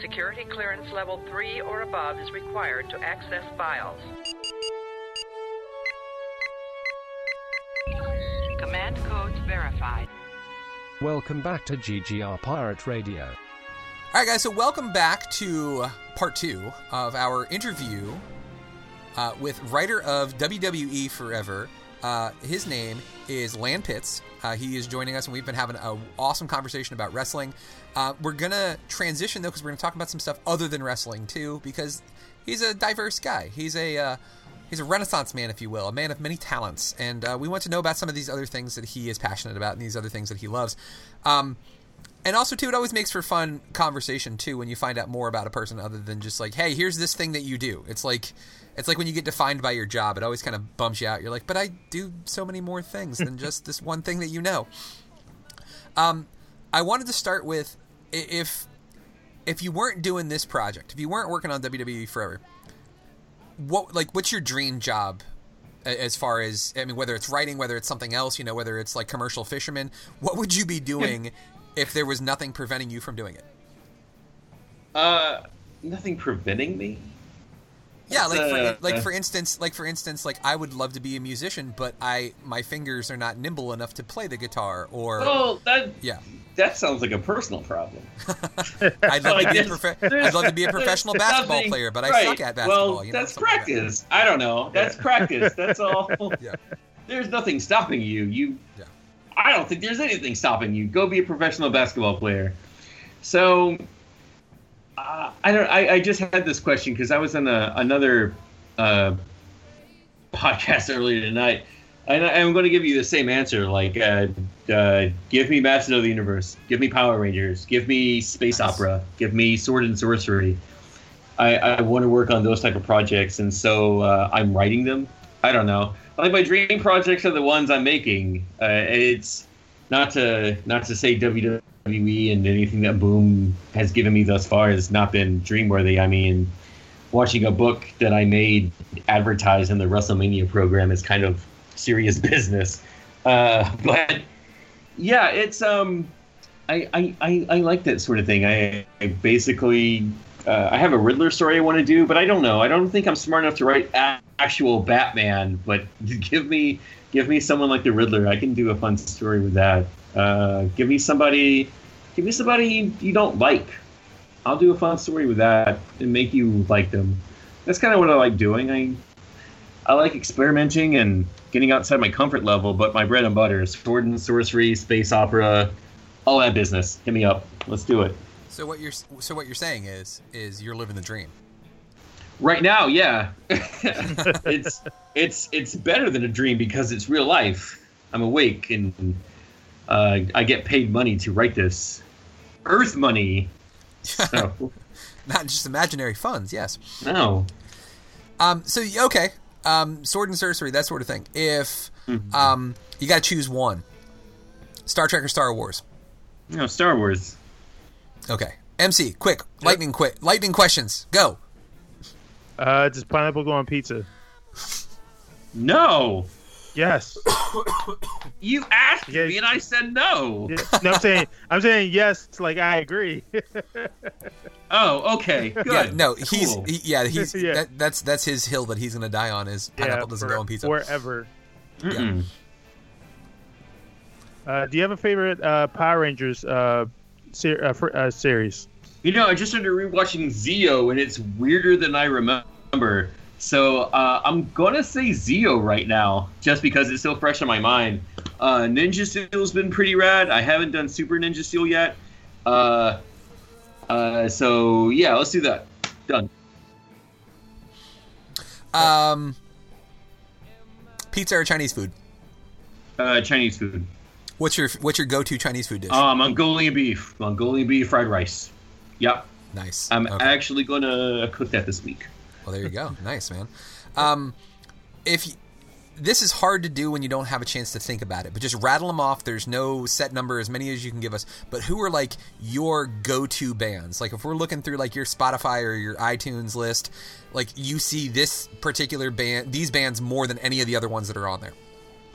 Security clearance level 3 or above is required to access files. Command codes verified. Welcome back to GGR Pirate Radio. All right, guys. So welcome back to part two of our interview uh, with writer of WWE Forever. Uh, his name is Lan Pitts. Uh, he is joining us, and we've been having an awesome conversation about wrestling. Uh, we're gonna transition though, because we're gonna talk about some stuff other than wrestling too, because he's a diverse guy. He's a uh, he's a renaissance man, if you will, a man of many talents, and uh, we want to know about some of these other things that he is passionate about and these other things that he loves. Um, and also, too, it always makes for fun conversation too when you find out more about a person other than just like, hey, here's this thing that you do. It's like it's like when you get defined by your job, it always kind of bums you out. You're like, but I do so many more things than just this one thing that you know. Um, I wanted to start with if if you weren't doing this project, if you weren't working on WWE Forever, what like what's your dream job as far as I mean whether it's writing, whether it's something else, you know, whether it's like commercial fisherman, what would you be doing if there was nothing preventing you from doing it? Uh nothing preventing me? Yeah, like for, like for instance, like for instance, like I would love to be a musician, but I my fingers are not nimble enough to play the guitar. Or oh, that yeah, that sounds like a personal problem. I'd love to be a I'd love to be a professional basketball player, but I right. suck at basketball. Well, you know, that's practice. Like that. I don't know. That's practice. That's all. Yeah. There's nothing stopping you. You. Yeah. I don't think there's anything stopping you. Go be a professional basketball player. So uh, I don't. I, I, just had this question because I was on a, another uh, podcast earlier tonight, and I, am going to give you the same answer. Like, uh, uh, give me Master of the Universe, give me Power Rangers, give me space nice. opera, give me Sword and Sorcery. I, I want to work on those type of projects, and so uh, I'm writing them. I don't know. Like my dream projects are the ones I'm making. Uh, it's not to not to say WWE and anything that Boom has given me thus far has not been dreamworthy. I mean, watching a book that I made advertised in the WrestleMania program is kind of serious business. Uh, but yeah, it's um, I, I, I, I, like that sort of thing. I, I basically uh, I have a Riddler story I want to do, but I don't know. I don't think I'm smart enough to write actual Batman. But give me give me someone like the Riddler. I can do a fun story with that. Uh, give me somebody give me somebody you don't like. I'll do a fun story with that and make you like them. That's kind of what I like doing. I I like experimenting and getting outside my comfort level, but my bread and butter is sword and sorcery, space opera, all that business. Hit me up. Let's do it. So what you're so what you're saying is is you're living the dream. Right now, yeah. it's it's it's better than a dream because it's real life. I'm awake and uh, I get paid money to write this. Earth money. So. Not just imaginary funds, yes. No. Um. So okay. Um. Sword and sorcery, that sort of thing. If mm-hmm. um, you got to choose one. Star Trek or Star Wars? No, Star Wars. Okay. MC, quick, lightning, quick, lightning questions. Go. Uh, does pineapple go on pizza? No. Yes. you asked me and I said no. no, I'm saying I'm saying yes. Like I agree. oh, okay. Good. Yeah, no, he's he, yeah, he's yeah. That, that's that's his hill that he's gonna die on. Is pineapple yeah, doesn't for, go on pizza forever. Yeah. Uh, do you have a favorite uh, Power Rangers uh, ser- uh, for, uh, series? You know, I just started rewatching Zeo, and it's weirder than I remember. So uh, I'm gonna say Zeo right now, just because it's so fresh in my mind. Uh, Ninja Steel's been pretty rad. I haven't done Super Ninja Steel yet. Uh, uh, so yeah, let's do that. Done. Um, pizza or Chinese food? Uh, Chinese food. What's your What's your go to Chinese food dish? Uh, Mongolian beef. Mongolian beef fried rice. Yep. Nice. I'm okay. actually gonna cook that this week. Well, there you go. nice, man. Um, if you, this is hard to do when you don't have a chance to think about it, but just rattle them off. There's no set number, as many as you can give us. But who are like your go-to bands? Like if we're looking through like your Spotify or your iTunes list, like you see this particular band, these bands more than any of the other ones that are on there.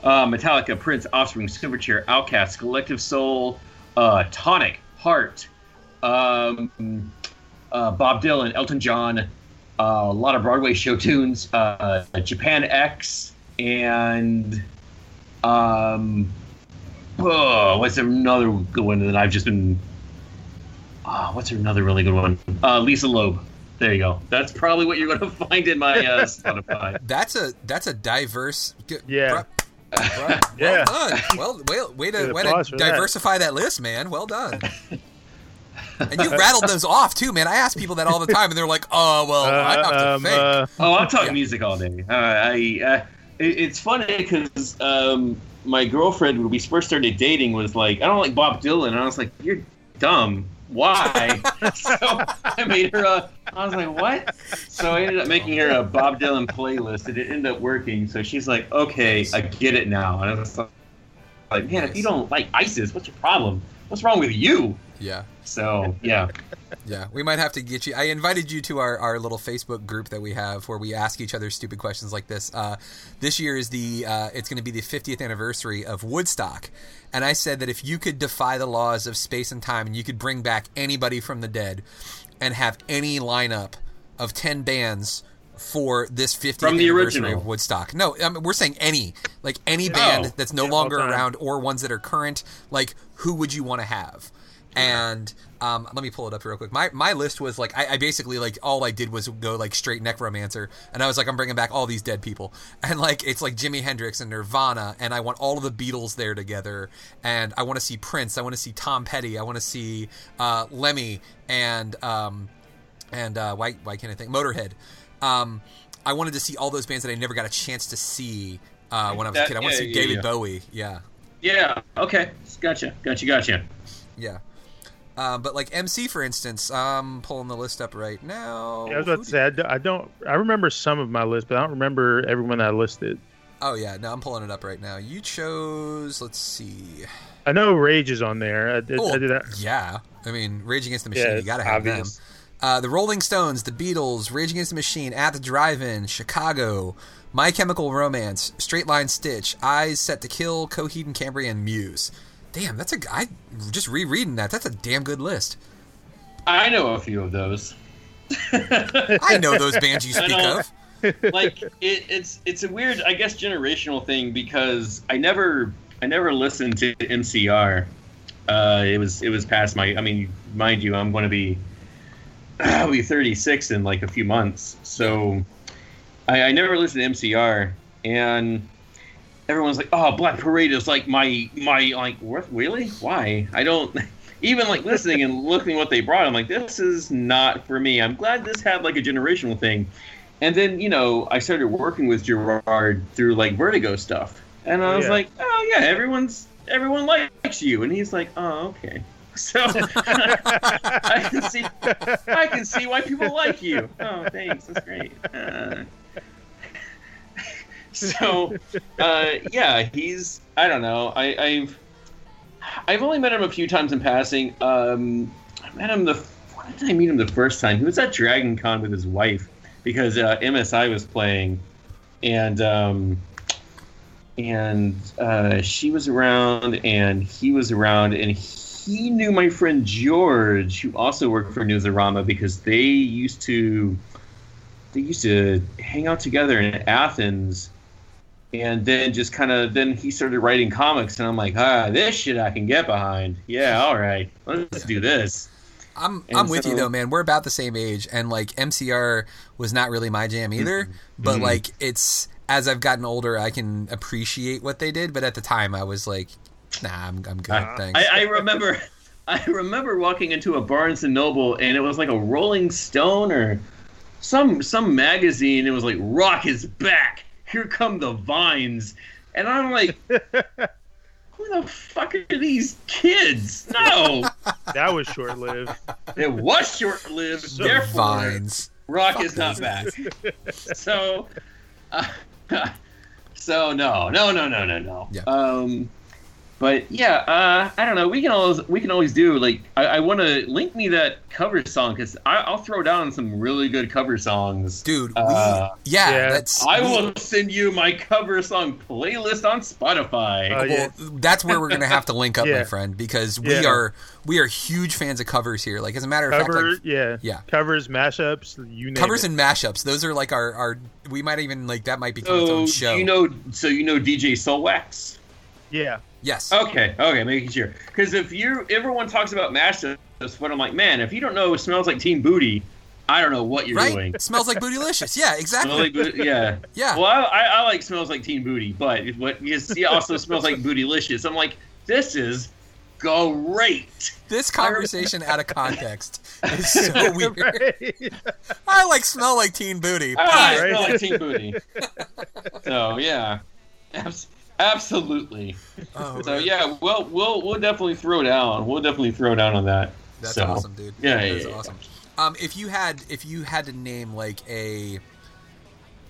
Uh, Metallica, Prince, Offspring, Silverchair, OutKast, Collective Soul, uh, Tonic, Heart. Um, uh, Bob Dylan, Elton John, uh, a lot of Broadway show tunes, uh, Japan X, and um, oh, what's another good one that I've just been? Oh, what's another really good one? Uh, Lisa Loeb. There you go. That's probably what you're going to find in my uh, Spotify. That's a that's a diverse. g- Yeah. bru- bru- Yeah. Well done. Well, well way to way to applause for that. diversify that. list, man. Well done. And you rattled those off too, man. I ask people that all the time, and they're like, "Oh, well, I have to um, think." uh, Oh, I'm talking Yeah. music all day. Uh, I uh, it, it's funny because um, my girlfriend when we first started dating was like, I don't like Bob Dylan, and I was like, you're dumb. Why? so I made her a. I was like, what? So I ended up making her a Bob Dylan playlist, and it ended up working. So she's like, okay, I get it now. And I was like, man, if you don't like ISIS, what's your problem? What's wrong with you? Yeah. So yeah. Yeah, we might have to get you. I invited you to our, our little Facebook group that we have where we ask each other stupid questions like this. Uh, this year is the uh, it's going to be the 50th anniversary of Woodstock, and I said that if you could defy the laws of space and time and you could bring back anybody from the dead and have any lineup of 10 bands for this 50th From the anniversary original. of Woodstock. No, I mean, we're saying any like any Oh. band that's no Yeah, longer around or ones that are current. Like who would you want to have? And um, let me pull it up real quick. My my list was like I, I basically like all I did was go like straight necromancer, and I was like I'm bringing back all these dead people, and like it's like Jimi Hendrix and Nirvana, and I want all of the Beatles there together, and I want to see Prince, I want to see Tom Petty, I want to see uh, Lemmy, and um, and uh, why why can't I think Motorhead. Um, I wanted to see all those bands that I never got a chance to see uh, when I was a kid. I want to see yeah, David yeah. Bowie. Yeah, Yeah. Okay. Gotcha. Gotcha. Gotcha. yeah. Um, but like MC, for instance, I'm pulling the list up right now. yeah, I was about Who to say I d- I don't. I remember some of my list, but I don't remember everyone that I listed. Oh yeah, no, I'm pulling it up right now. You chose. Let's see. I know Rage is on there. I did. Oh, I did that. yeah. I mean, Rage Against the Machine. Yeah, you gotta have obvious. them. Uh, the Rolling Stones, the Beatles, Rage Against the Machine, At the Drive-In, Chicago, My Chemical Romance, Straight Line Stitch, Eyes Set to Kill, Coheed and Cambria, and Muse. Damn, that's a. I just rereading that. That's a damn good list. I know a few of those. I know those bands you speak of. like it, it's it's a weird, I guess, generational thing because I never I never listened to MCR. Uh, it was it was past my. I mean, mind you, I'm going to be I'll be 36 in like a few months, so I, I never listened to MCR, and everyone's like, "Oh, Black Parade is like my my like what really? Why? I don't." Even like listening and looking what they brought, I'm like, this is not for me. I'm glad this had like a generational thing. And then, you know, I started working with Gerard through like Vertigo stuff. And I Oh, was yeah. like, oh yeah, everyone's everyone likes you. And he's like, oh, okay. So I can see I can see why people like you. Oh, thanks. That's great. Uh, so uh, yeah, he's I don't know. I, I've I've only met him a few times in passing. Um, I met him the when did I meet him the first time? He was at Dragon Con with his wife because uh, MSI was playing, and um, and uh, she was around, and he was around, and he knew my friend George, who also worked for Newsarama, because they used to they used to hang out together in Athens. And then just kind of then he started writing comics, and I'm like, ah, this shit I can get behind. Yeah, all right, let's do this. I'm And I'm with you though, man. We're about the same age, and like MCR was not really my jam either. But Mhm. like it's as I've gotten older, I can appreciate what they did. But at the time, I was like, Nah, I'm I'm good. I, Thanks. I, I remember, I remember walking into a Barnes and Noble, and it was like a Rolling Stone or some some magazine. It was like Rock is back. Here come the vines, and I'm like, who the fuck are these kids? No, That was short lived. it was short lived. So Therefore, Vines. Rock is not back. so, uh, so no, no, no, no, no, no. Yeah. Um, but yeah, uh, I don't know. We can always we can always do like I, I want to link me that cover song because I'll throw down some really good cover songs. Dude, we, Uh, yeah, yeah. that's I we- will send you my cover song playlist on Spotify. Oh, yeah. That's where we're gonna have to link up, my friend, because we Yeah. are we are huge fans of covers here. Like as a matter of Cover, fact, like yeah, Yeah. covers, mashups, you name covers it. and mashups. Those are like our our. We might even like that might become its so own show. you know, so you know DJ Soulwax. yeah, yes. Okay, okay, making sure. Because if you everyone talks about mashups, but I'm like, man, if you don't know, it smells like Teen Booty. I don't know what you're right? doing. Smells like bootylicious. Yeah, exactly. Like booty- yeah, Yeah. Well, I, I, I like smells like Teen Booty, but what you see also smells like Bootylicious. I'm like, this is great. this conversation out of context is so weird. Right. I like smell like teen booty. I Right. smell like Teen Booty. so yeah, absolutely. Oh, So man. yeah, well, we'll we'll definitely throw down. We'll definitely throw down on that. That's So, awesome, dude. Yeah, that yeah, is yeah. awesome. Um, if you had if you had to name like a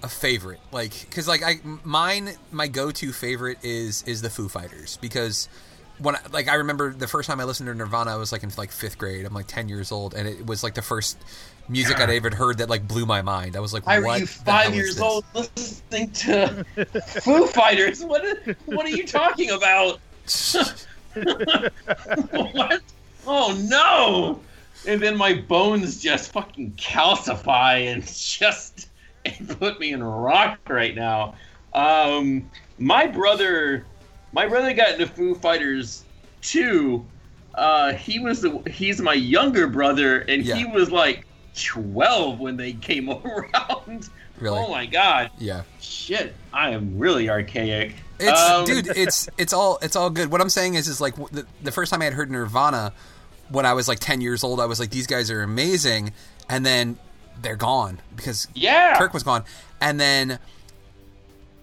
a favorite, like because like I mine my go to favorite is is the Foo Fighters because when I, like I remember the first time I listened to Nirvana, I was like in like fifth grade. I'm like ten years old, and it was like the first music I'd ever heard that like blew my mind. I was like, Why what were you five years old listening to Foo Fighters? What are, what are you talking about? what? Oh no! And then my bones just fucking calcify and just and put me in rock right now. Um, my brother, my brother got into Foo Fighters too. Uh, he was the he's my younger brother, and he was like twelve when they came around. Really? Oh my god! Yeah. Shit, I am really archaic. It's Um, dude, it's it's all it's all good. What I'm saying is is like the, the first time I had heard Nirvana when I was like 10 years old, I was like these guys are amazing and then they're gone because Yeah. Kurt was gone. And then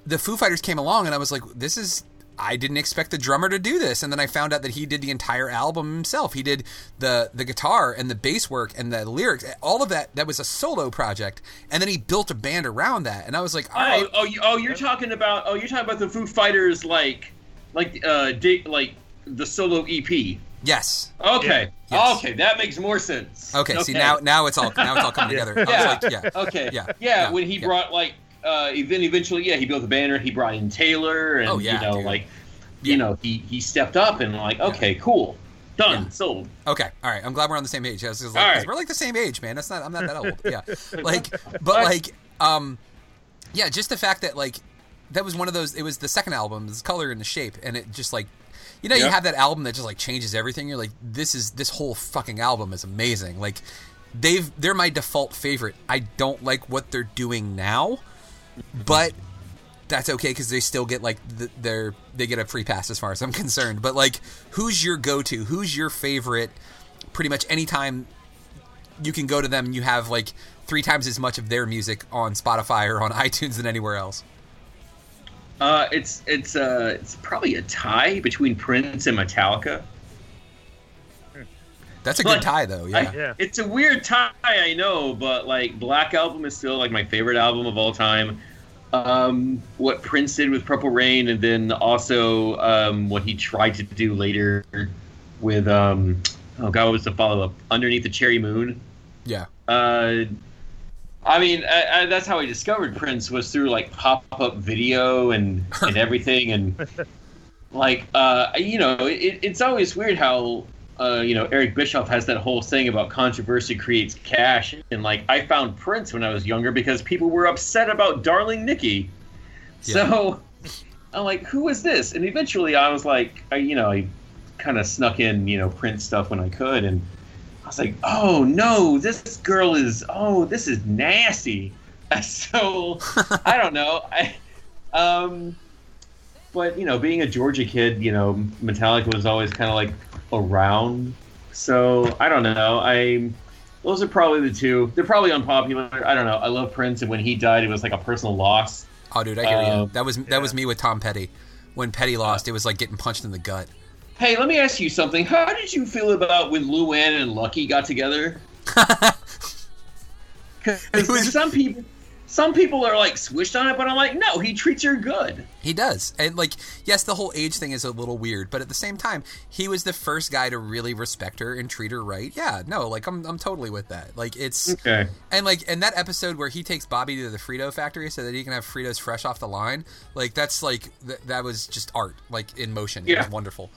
the Foo Fighters came along and I was like this is I didn't expect the drummer to do this and then I found out that he did the entire album himself. He did the the guitar and the bass work and the lyrics, all of that that was a solo project. And then he built a band around that and I was like, all Oh, right, oh, you, oh, you're talking about oh, you're talking about the Foo Fighters like, like uh, di- like the solo EP. yes. Okay, Yes. okay, that makes more sense. Okay, see now now it's all now it's all coming Yeah. together. I Yeah. was like, yeah. Okay. Yeah. Yeah. Yeah. When he Yeah. brought like, uh, then eventually, yeah, he built the banner. He brought in Taylor, and Oh, yeah, you know, dude. like, Yeah. you know, he he stepped up and like, okay, cool, done, Yeah. sold. Okay, all right. I'm glad we're on the same page. I like, right. we're like the same age, man. That's not. I'm not that old. Yeah, like, but like, um, yeah, just the fact that like that was one of those. It was the second album, the color and the shape, and it just like, you know, you have that album that just like changes everything. You're like, this is this whole fucking album is amazing. Like, they've they're my default favorite. I don't like what they're doing now, but that's okay because they still get like the, their they get a free pass as far as I'm concerned. But like, who's your go-to? Who's your favorite? Pretty much anytime you can go to them, you have like three times as much of their music on Spotify or on iTunes than anywhere else. Uh, it's it's uh it's probably a tie between Prince and Metallica. That's a But good tie, though. I- Yeah. Yeah. It's a weird tie, I know, but like Black Album is still like my favorite album of all time. Um, what Prince did with Purple Rain, and then also um, what he tried to do later with um, oh god, what was the follow up? Underneath the Cherry Moon. yeah. Uh, I mean, I, I, that's how I discovered Prince was through like pop up video and and everything, and like uh, you know, it, it's always weird how uh, you know Eric Bischoff has that whole thing about controversy creates cash, and like I found Prince when I was younger because people were upset about Darling Nikki, so I'm like, who is this? And eventually, I was like, I, you know, I kind of snuck in you know Prince stuff when I could, and I was like, oh no, this girl is oh this is nasty. So I don't know. I um, but you know, being a Georgia kid, you know, Metallica was always kind of like around. So I don't know. I those are probably the two. They're probably unpopular. I don't know. I love Prince, and when he died, it was like a personal loss. Oh, dude, I hear you. Um, That was that was me with Tom Petty. When Petty lost, it was like getting punched in the gut. Hey, let me ask you something. How did you feel about when Luann and Lucky got together? Because some people, some people are like switched on it, but I'm like, no, he treats her good. He does. And like, yes, the whole age thing is a little weird, but at the same time, he was the first guy to really respect her and treat her right. Yeah, no, like I'm I'm totally with that. Like it's Okay. and like and that episode where he takes Bobby to the Frito factory so that he can have Fritos fresh off the line, like that's like th- that was just art, like in motion. It Yeah. was wonderful.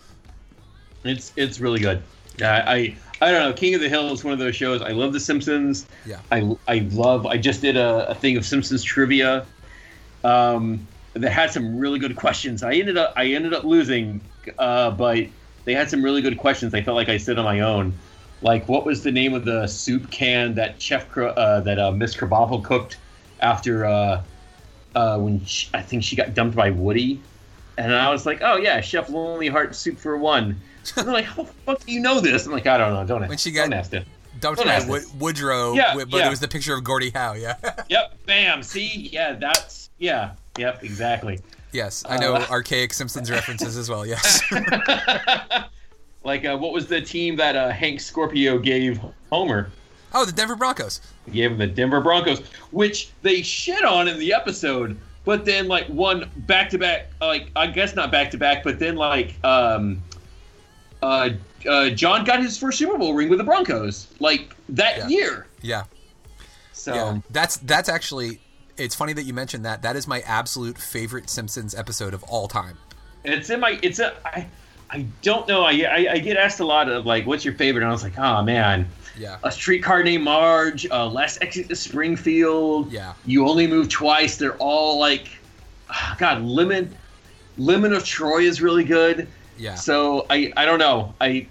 It's it's really good. Yeah, I I don't know. King of the Hill is one of those shows. I love The Simpsons. Yeah. I I love. I just did a, a thing of Simpsons trivia. Um, that had some really good questions. I ended up I ended up losing, uh, but they had some really good questions. I felt like I stood on my own. Like, what was the name of the soup can that Chef uh, that uh, Miss Krabappel cooked after uh, uh, when she, I think she got dumped by Woody? And I was like, oh yeah, Chef Lonely Heart Soup for One. They're like, how the fuck do you know this? I'm like, I don't know. Don't When she got- don't ask it. Dumped Don't by ask Wood-. Woodrow, Yeah, but yeah. it was the picture of Gordie Howe. Yeah. Yep, bam. See, yeah, that's yeah, yep, exactly. yes, I know Uh, archaic Simpsons references as well. Yes. like, uh, what was the team that uh, Hank Scorpio gave Homer? oh, the Denver Broncos. He gave him the Denver Broncos, which they shit on in the episode, but then like one back to back, like I guess not back to back, but then like um, uh, uh, John got his first Super Bowl ring with the Broncos, like that Yeah. year. Yeah. So Yeah, that's that's actually. It's funny that you mentioned that. That is my absolute favorite Simpsons episode of all time. it's in my it's a I I don't know. I, I I get asked a lot of like, what's your favorite? And I was like, oh man, Yeah, a streetcar named Marge, uh, Last Exit to Springfield. yeah, You only move twice. They're all like, God, Lemon, Lemon of Troy is really good. Yeah. So I I don't know. I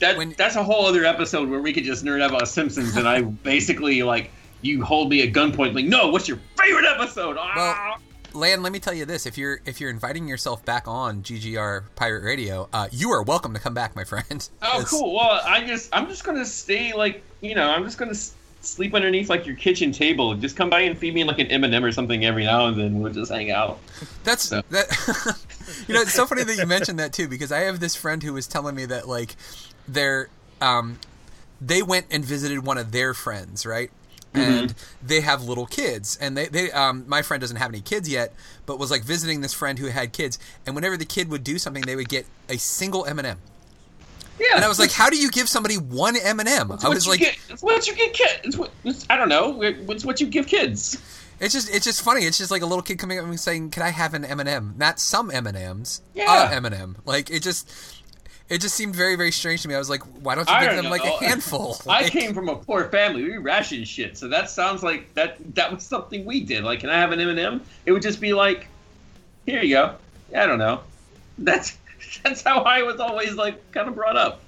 that When- that's a whole other episode where we could just nerd out about Simpsons and I basically like you hold me at gunpoint like, no, what's your favorite episode? Ah! Lan, let me tell you this: if you're if you're inviting yourself back on GGR Pirate Radio, uh, you are welcome to come back, my friend. Oh, cool. Well, I just I'm just gonna stay like you know I'm just gonna sleep underneath like your kitchen table. Just come by and feed me like an M and m or something every now and then. We'll just hang out. That's So- that. you know, it's so funny that you mentioned that too, because I have this friend who was telling me that like they're um, they went and visited one of their friends, right? And they have little kids, and they, they um, my friend doesn't have any kids yet, but was like visiting this friend who had kids, and whenever the kid would do something, they would get a single M and m Yeah. and I was like, "How do you give somebody one M and m It's I was like, get, it's what you get kid. It's what it's, I don't know. It's what you give kids. It's just it's just funny. It's just like a little kid coming up and saying, "Can I have an M and m Not some M and M's, Yeah. M and m Like it just it just seemed very very strange to me. I was like, "Why don't you I give don't them like a handful?" I came from a poor family. We ration shit, so that sounds like that. That was something we did. Like, can I have an M and m It would just be like, here you go. I don't know. That's that's how I was always like kind of brought up.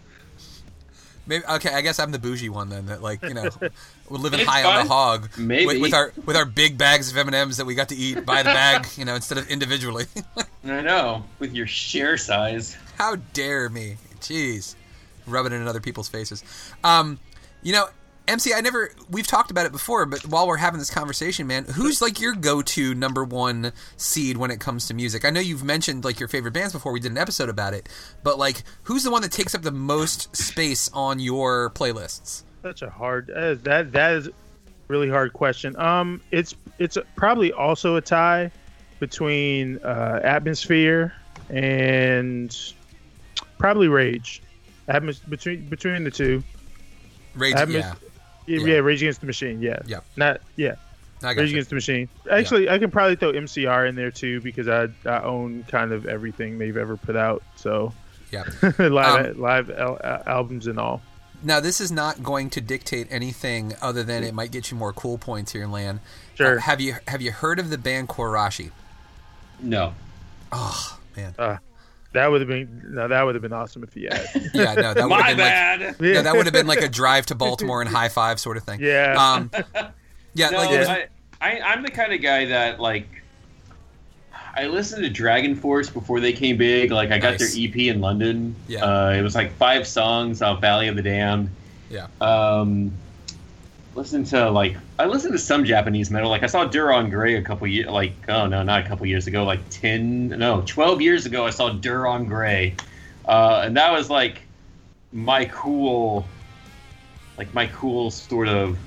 Maybe okay. I guess I'm the bougie one then. That like you know, we're living It's high on the hog Maybe. with, with our with our big bags of M and M's that we got to eat by the bag, you know, instead of individually. I know with your share size. How dare me? Jeez, rubbing it in other people's faces. Um, you know, MC, I never. We've talked about it before, but while we're having this conversation, man, who's like your go-to number one seed when it comes to music? I know you've mentioned like your favorite bands before. We did an episode about it, but like, who's the one that takes up the most space on your playlists? Such a hard uh, that that is a really hard question. Um, it's it's probably also a tie between uh, atmosphere and probably rage. Atmos- between between the two. Rage, Atmos- yeah, Yeah, Yeah. yeah, Rage Against the Machine. Yeah, Yeah. not yeah. I Rage you. Against the Machine. Actually, I can probably throw MCR in there too because I I own kind of everything they've ever put out. So Yeah. live Um, live al- al- albums and all. Now, this is not going to dictate anything other than it might get you more cool points here, in Lan. Sure. Uh, have you have you heard of the band Korashi? No. Oh man. That would have been no, that would have been awesome if he had. Yeah, no, that would have My been like bad. yeah, that would have been like a drive to Baltimore and high five sort of thing. Yeah. Um, yeah, No, like was- I, I, I'm the kind of guy that like. I listened to Dragon Force before they came big. Like I got Nice. their EP in London. Yeah. Uh, it was like five songs off Valley of the Damned. yeah, Um, listen to like I listened to some Japanese metal. Like I saw Dir En Grey a couple years, like oh no, not a couple years ago, like ten, no, twelve years ago. I saw Dir En Grey, uh, and that was like my cool, like my cool sort of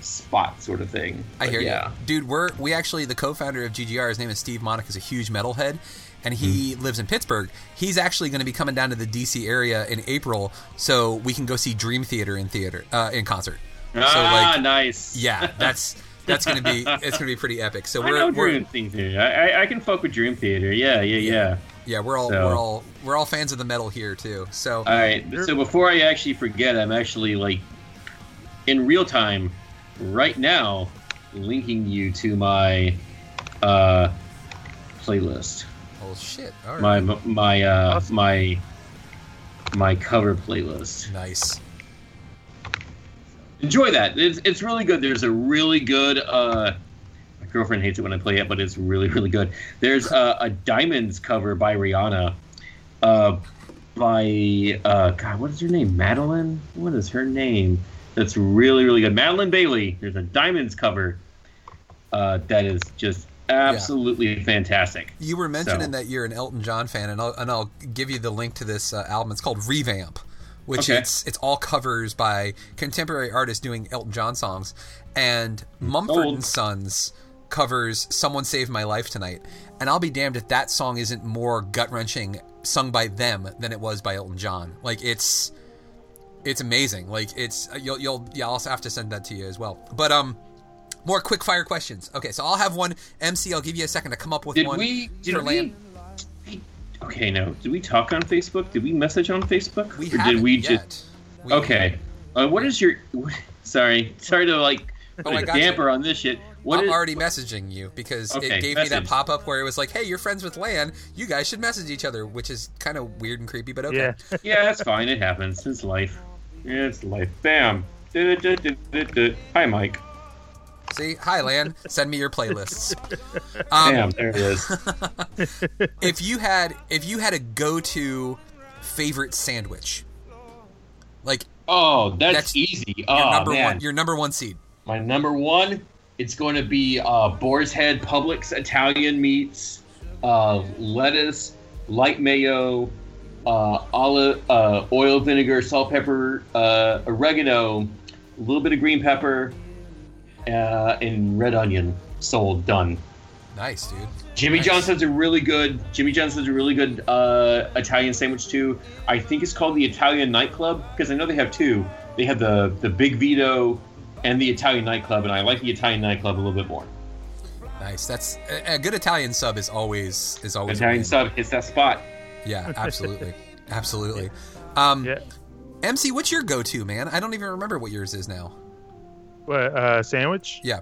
spot sort of thing. I But hear yeah. you, dude. We're we actually the co-founder of GGR. His name is Steve Monik. is a huge metalhead, and he Hmm. lives in Pittsburgh. He's actually going to be coming down to the DC area in April, so we can go see Dream Theater in theater uh, in concert. Ah, like, nice. yeah, that's that's going to be it's going to be pretty epic. So I we're, know we're Dream Theater. I, I I can fuck with Dream Theater. Yeah, yeah, yeah. yeah we're all So- we're all we're all fans of the metal here too. So All right. So before I actually forget, I'm actually like in real time right now linking you to my uh playlist. oh shit, all My my uh Awesome. my my cover playlist. nice. Enjoy that. It's it's really good. There's a really good uh my girlfriend hates it when I play it, but it's really really good. There's a, a Diamonds cover by Rihanna. Uh by uh God, what is her name? Madilyn? What is her name? That's really, really good. Madilyn Bailey. There's a Diamonds cover uh that is just absolutely fantastic. You were mentioning So- that you're an Elton John fan, and I'll, and I'll give you the link to this uh, album. It's called Revamp, which Okay. it's it's all covers by contemporary artists doing Elton John songs, and Mumford Old. and Sons covers "Someone Saved My Life Tonight," and I'll be damned if that song isn't more gut wrenching sung by them than it was by Elton John. Like it's it's amazing. Like it's you'll you'll yeah I'll have to send that to you as well. But um. More quick fire questions. Okay, so I'll have one. MC, I'll give you a second to come up with Did one. we did for we, Lan- we- Okay, no. Did we talk on Facebook? Did we message on Facebook? We or haven't did we yet. just We- Okay. Uh, what is your? Sorry, sorry to like Oh, put I a got you. damper on this shit. What I'm is- already messaging you because Okay, it gave me that pop up where it was like, "Hey, you're friends with Lan. You guys should message each other," which is kind of weird and creepy, but okay. Yeah. Yeah, that's fine. It happens. It's life. It's life. Bam. Hi, Mike. See, hi Lan, send me your playlists. Um, Bam. There it is. if you had if you had a go to favorite sandwich, like Oh, that's, That's easy. your Oh number man, one, your number one seed. my number one. It's going to be uh, Boar's Head Publix Italian meats, uh, lettuce, light mayo, uh, olive, uh, oil, vinegar, salt, pepper, uh, oregano, a little bit of green pepper, uh, and red onion. Sold. Done. Nice, dude. Jimmy Nice. Johnson's a really good. Jimmy Johnson's a really good uh, Italian sandwich too. I think it's called the Italian Nightclub because I know they have two. They have the the Big Vito and the Italian Nightclub, and I like the Italian Nightclub a little bit more. Nice. That's a, a good Italian sub is always is always Italian sub hits that spot. Yeah, absolutely, absolutely. Um, Yeah. MC, what's your go to, man? I don't even remember what yours is now. What uh, sandwich? Yeah.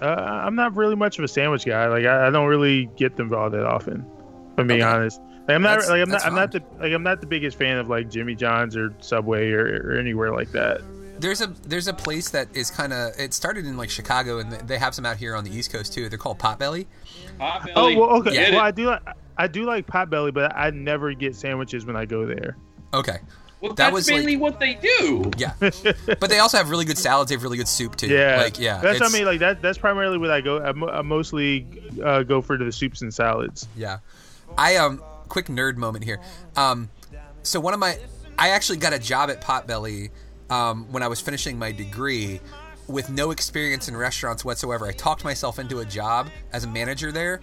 Uh, I'm not really much of a sandwich guy. Like I, I don't really get them all that often. If I'm being Okay. honest. Like I'm not That's- like I'm that's not I'm not the like I'm not the biggest fan of like Jimmy John's or Subway or, or anywhere like that. There's a there's a place that is kind of it started in like Chicago and they have some out here on the East Coast too. They're called Potbelly. Oh well, okay. Get Well. I do like I do like Potbelly, but I never get sandwiches when I go there. Okay, Well, That that's was, like- mainly what they do. yeah, but they also have really good salads. They have really good soup too. Yeah, like yeah, That's what I mean. Like that. That's primarily what I go. I, I mostly uh, go for the soups and salads. Yeah. I um quick nerd moment here. Um so one of my I actually got a job at Potbelly um when I was finishing my degree with no experience in restaurants whatsoever. I talked myself into a job as a manager there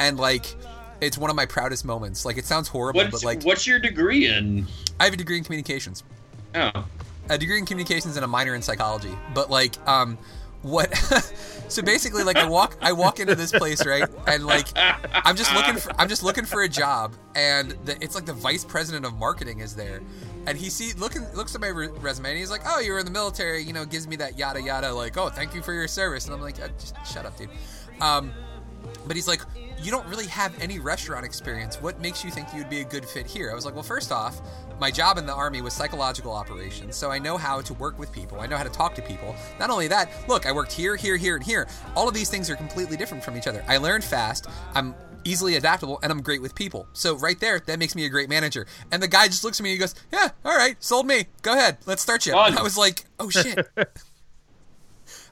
and like it's one of my proudest moments. Like it sounds horrible, What's but like what's your degree in? I have a degree in communications. Oh, a degree in communications and a minor in psychology. But like, um, what? so basically, like, I walk, I walk into this place, right, and like, I'm just looking for, I'm just looking for a job, and the, it's like the vice president of marketing is there, and he see looking looks at my re- resume, and he's like, oh, you were in the military, you know, gives me that yada yada, like, oh, thank you for your service, and I'm like, uh, just shut up, dude. Um, but he's like, you don't really have any restaurant experience. What makes you think you'd be a good fit here? I was like, well, first off, my job in the army was psychological operations, so I know how to work with people. I know how to talk to people. Not only that, look, I worked here, here, here, and here. All of these things are completely different from each other. I learned fast. I'm easily adaptable, and I'm great with people. So right there, that makes me a great manager. And the guy just looks at me and he goes, yeah, all right, sold me. Go ahead, let's start you. And I was like, oh shit.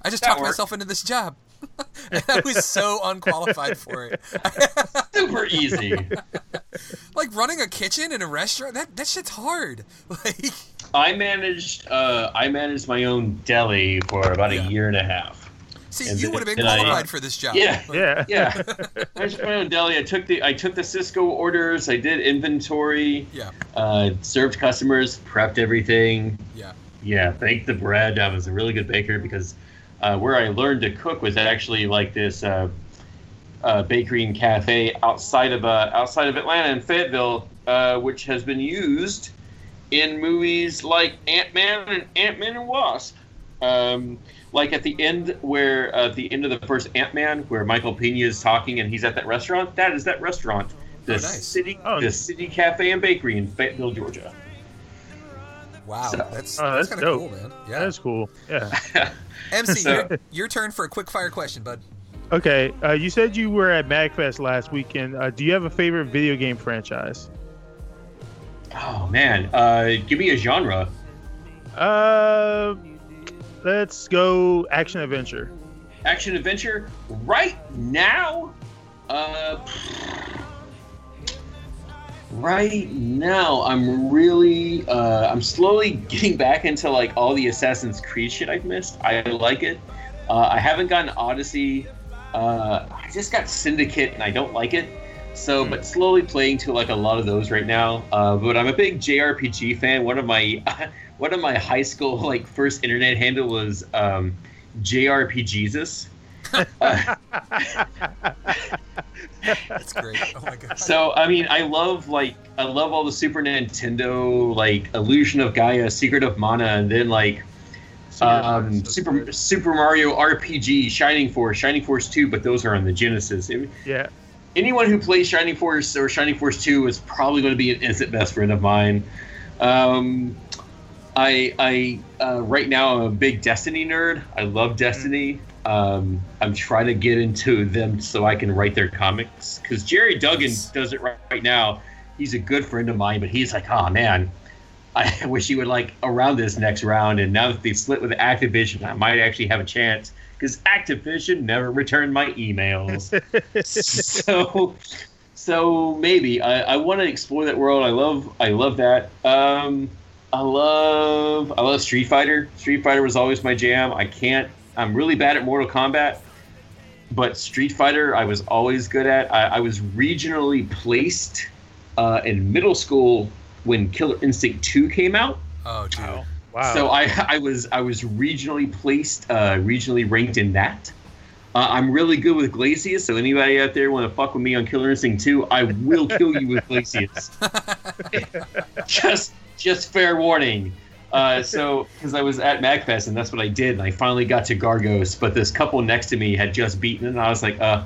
I just That talked worked. myself into this job. And I was so unqualified for it. super easy. like running a kitchen in a restaurant, that, that shit's hard. Like I managed uh, I managed my own deli for about Yeah. a year and a half. See, And you would have been then I- qualified for this job. Yeah. Yeah. Yeah, I managed my own deli. I took the I took the Sysco orders. I did inventory. Yeah. Uh, served customers. Prepped everything. Yeah. Yeah, baked the bread. I was a really good baker because uh, where I learned to cook was actually like this uh, uh, bakery and cafe outside of uh, outside of Atlanta in Fayetteville, uh, which has been used in movies like Ant Man and Ant Man and Wasp. Um, like at the end, where uh, at the end of the first Ant Man, where Michael Pena is talking and he's at that restaurant. That is that restaurant, the Oh, nice. city, Oh. the City Cafe and Bakery in Fayetteville, Georgia. Wow. So- That's Oh, that's, that's kind of cool, man. Yeah. That's cool. Yeah. MC, So- your, your turn for a quick fire question, bud. Okay. Uh, you said you were at MagFest last weekend. Uh, do you have a favorite video game franchise? Oh man, uh, give me a genre. Uh, let's go action adventure. Action adventure. Right now, uh, right now, I'm really, uh, I'm slowly getting back into like all the Assassin's Creed shit I've missed. I like it. Uh, I haven't gotten Odyssey. Uh, I just got Syndicate, and I don't like it. So, but slowly playing to like a lot of those right now. Uh, but I'm a big JRPG fan. One of my one of my high school like first internet handle was um, JRP Jesus. Uh, That's great. Oh my god. so I mean, I love like I love all the Super Nintendo like Illusion of Gaia, Secret of Mana, and then like um, Super Super Mario RPG, Shining Force, Shining Force Two, but those are on the Genesis. It- Yeah. anyone who plays Shining Force or Shining Force Two is probably going to be an instant best friend of mine. Um, I I uh, right now I'm a big Destiny nerd. I love Destiny. Um, I'm trying to get into them so I can write their comics because Gerry Duggan does it right, right now. He's a good friend of mine, but he's like, oh man, I wish he would like around this next round. And now that they split with Activision, I might actually have a chance because Activision never returned my emails. so, so maybe I, I want to explore that world. I love I love that. Um, I love I love Street Fighter. Street Fighter was always my jam. I can't. I'm really bad at Mortal Kombat, but Street Fighter I was always good at. I, I was regionally placed uh, in middle school when Killer Instinct 2 came out. Oh, dude. Wow. Wow. So I, I was I was regionally placed, uh, regionally ranked in that. Uh, I'm really good with Glacius, so anybody out there want to fuck with me on Killer Instinct 2, I will kill you with Glacius. just just fair warning. Uh, so because I was at Magfest and that's what I did, and I finally got to Gargos, but this couple next to me had just beaten and I was like, uh,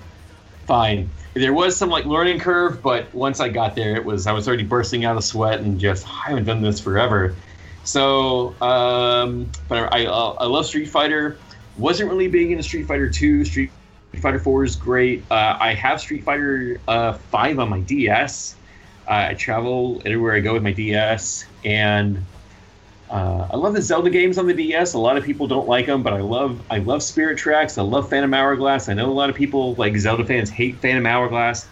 fine. There was some like learning curve, but once I got there, it was I was already bursting out of sweat and just I haven't done this forever. So, um, but I, I, I love Street Fighter. Wasn't really big into Street Fighter 2. Street Fighter 4 is great. Uh, I have Street Fighter uh, 5 on my DS. Uh, I travel everywhere I go with my DS, and uh, I love the Zelda games on the DS. A lot of people don't like them, but I love I love Spirit Tracks. I love Phantom Hourglass. I know a lot of people like Zelda fans hate Phantom Hourglass.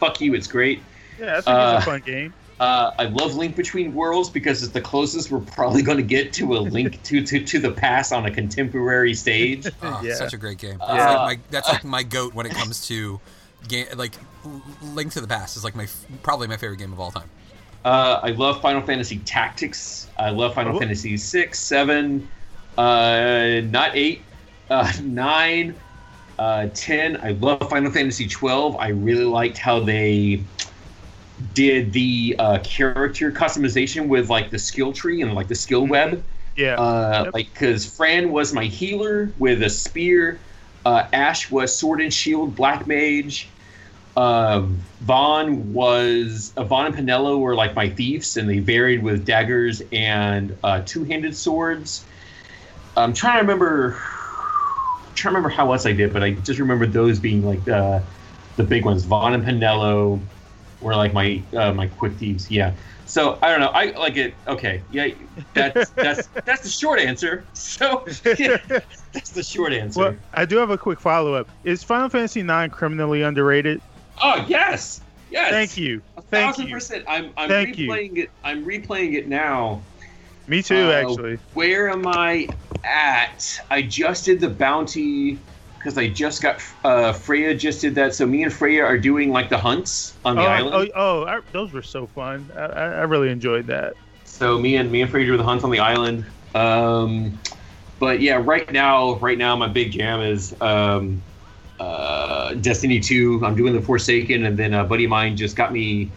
Fuck you, it's great. yeah, that's a, uh, it's a fun game. Uh, I love Link Between Worlds because it's the closest we're probably going to get to a link to, to, to the past on a contemporary stage. Oh, Yeah. such a great game. Uh, That's, like my, that's like my goat when it comes to game. Like Link to the Past is like my probably my favorite game of all time. Uh, I love Final Fantasy Tactics. I love Final Oh. Fantasy six, seven, uh, not eight, uh, nine, uh, ten. I love Final Fantasy twelve. I really liked how they did the uh, character customization with like the skill tree and like the skill web. Yeah. Uh, Yep. Like, because Fran was my healer with a spear. Uh, Ashe was sword and shield, black mage. Uh, Vaan was uh, Vaan and Penelo were like my thieves, and they varied with daggers and uh, two-handed swords. I'm trying to remember. trying to remember how else I did, but I just remember those being like the the big ones. Vaan and Penelo were like my uh, my quick thieves. Yeah. So I don't know. I like it. Okay. Yeah. That's that's that's the short answer. So yeah, that's the short answer. well, I do have a quick follow up. Is Final Fantasy IX criminally underrated? Oh yes, yes. Thank you. A Thank thousand you. percent. I'm I'm Thank you. replaying it. I'm replaying it now, Me too, Uh, actually. Where am I at? I just did the bounty because I just got uh, Freya just did that. So me and Freya are doing like the hunts on the Oh, island. oh, oh, I, those were so fun. I, I I really enjoyed that. So me and me and Freya do the hunts on the island. Um, but yeah, right now, right now, my big jam is um, uh, Destiny Two. I'm doing the Forsaken, and then a buddy of mine just got me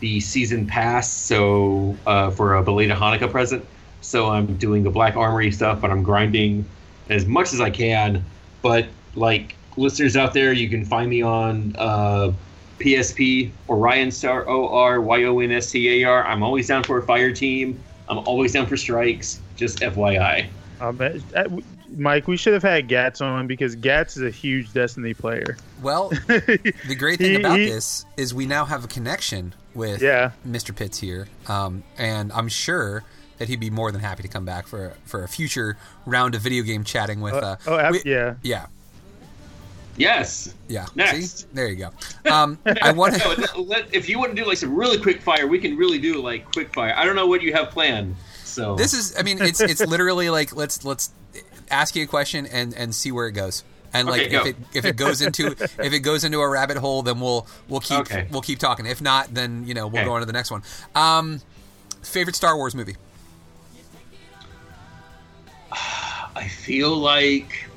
the season pass, so uh, for a belated Hanukkah present. So I'm doing the Black Armory stuff, but I'm grinding as much as I can. But like listeners out there, you can find me on uh, PSP Orion Star O R Y O N S T A R. I'm always down for a fire team. I'm always down for strikes. Just FYI. Um, uh, Mike, we should have had Gats on because Gats is a huge Destiny player. Well, the great thing He- about he- this is we now have a connection with Yeah. Mr. Pitts here, um, and I'm sure that he'd be more than happy to come back for for a future round of video game chatting with. Uh, oh, ab- we- yeah. yeah, Yes. yeah. Next. See? there you go. Um, I want to. let- let- if you want to do like some really quick fire, we can really do like quick fire. I don't know what you have planned. So This is. I mean, it's it's literally like let's let's ask you a question and and see where it goes. And like Okay, if it if it goes into if it goes into a rabbit hole, then we'll we'll keep Okay. we'll keep talking. If not, then you know we'll Okay. go on to the next one. Um, favorite Star Wars movie. I feel like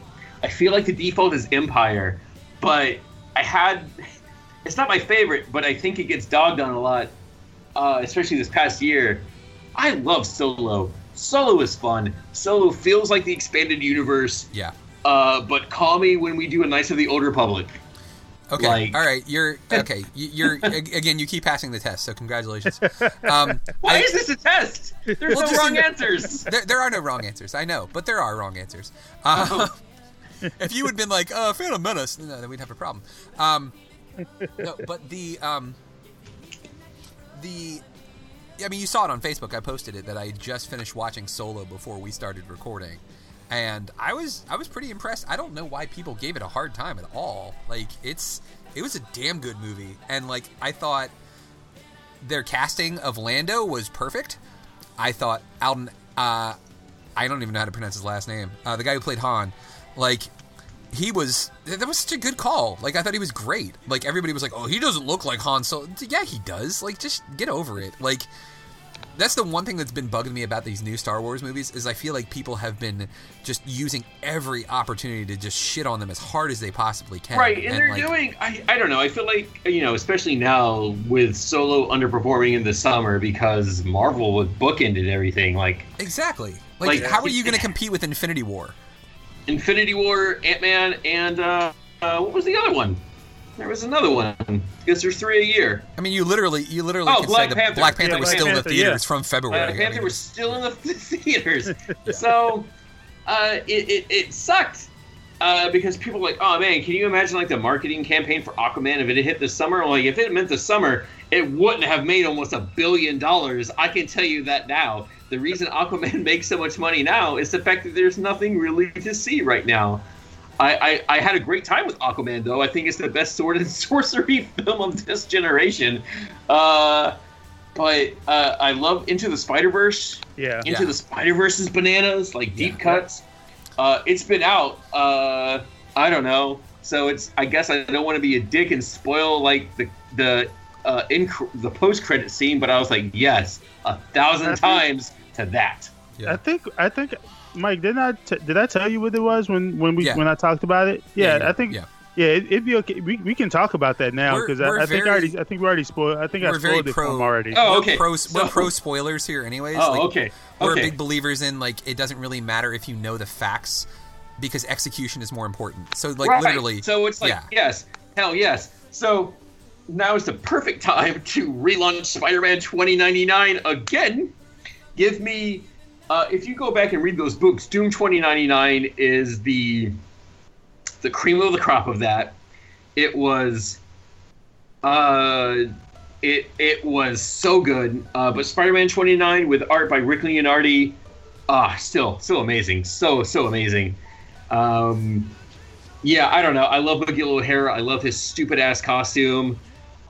I feel like the default is Empire, but I had it's not my favorite, but I think it gets dogged on a lot, uh, especially this past year. I love Solo. Solo is fun. Solo feels like the expanded universe, Yeah. uh, but call me when we do a Knights of the Old Republic. Okay. Like- All right. You're okay. You- You're again. You keep passing the test, so congratulations. Um, Why I- is this a test? There's Well, no just wrong in- answers. there, there are no wrong answers. I know, but there are wrong answers. Uh, if you had been like uh, Phantom Menace, no, then we'd have a problem. Um, no, but the um, the I mean, you saw it on Facebook. I posted it that I just finished watching Solo before we started recording, and I was I was pretty impressed. I don't know why people gave it a hard time at all. Like it's it was a damn good movie, and like I thought their casting of Lando was perfect. I thought Alden, uh, I don't even know how to pronounce his last name. Uh, the guy who played Han, like he was that was such a good call. Like I thought he was great. Like everybody was like, "Oh, he doesn't look like Han." So yeah, he does. Like just get over it. Like that's the one thing that's been bugging me about these new Star Wars movies is I feel like people have been just using every opportunity to just shit on them as hard as they possibly can. Right, and, they're like, doing. I, I don't know. I feel like you know, especially now with Solo underperforming in the summer because Marvel would bookended everything. Like exactly. Like, Like, how are you going to compete with Infinity War? Infinity War, Ant Man, and uh, uh, what was the other one? There was another one because there's three a year. I mean, you literally, you literally Oh, could Black say Panther. Black Panther Yeah, was Black still in the theaters yeah. from February. Black I Panther mean, was still in the theaters, so uh, it, it it sucked. Uh, because people were like, oh man, can you imagine like the marketing campaign for Aquaman if it had hit the summer? Like if it meant the summer, it wouldn't have made almost a billion dollars. I can tell you that now. The reason Aquaman makes so much money now is the fact that there's nothing really to see right now. I, I, I had a great time with Aquaman though. I think it's the best sword and sorcery film of this generation. Uh, but uh, I love Into the Spider Verse. Yeah. Into Yeah. the Spider Verse is bananas, like deep Yeah. cuts. Uh, it's been out. Uh, I don't know. So it's. I guess I don't want to be a dick and spoil like the the uh, in the post credit scene, but I was like, yes, a thousand times to that. Yeah. I think I think Mike didn't I t- did I tell you what it was when when we Yeah. when I talked about it? Yeah, Yeah, I think yeah. yeah, it, it'd be okay. We, we can talk about that now because we're I, I think I already I think we already spoiled. I think I we're spoiled it pro- for already. Oh, we're okay. Pro, So- we're pro spoilers here, anyways. Oh, Like, okay. We're Okay. big believers in like it doesn't really matter if you know the facts because execution is more important. So like right. literally, So it's like, yeah. yes, hell yes. So now is the perfect time to relaunch Spider-Man 2099 again. Give me, uh, if you go back and read those books, Doom 2099 is the the cream of the crop of that. It was, uh, it it was so good. Uh, but Spider-Man 29 with art by Rick Leonardi, ah, still so amazing, so so amazing. Um, yeah, I don't know. I love Miguel O'Hara. I love his stupid ass costume.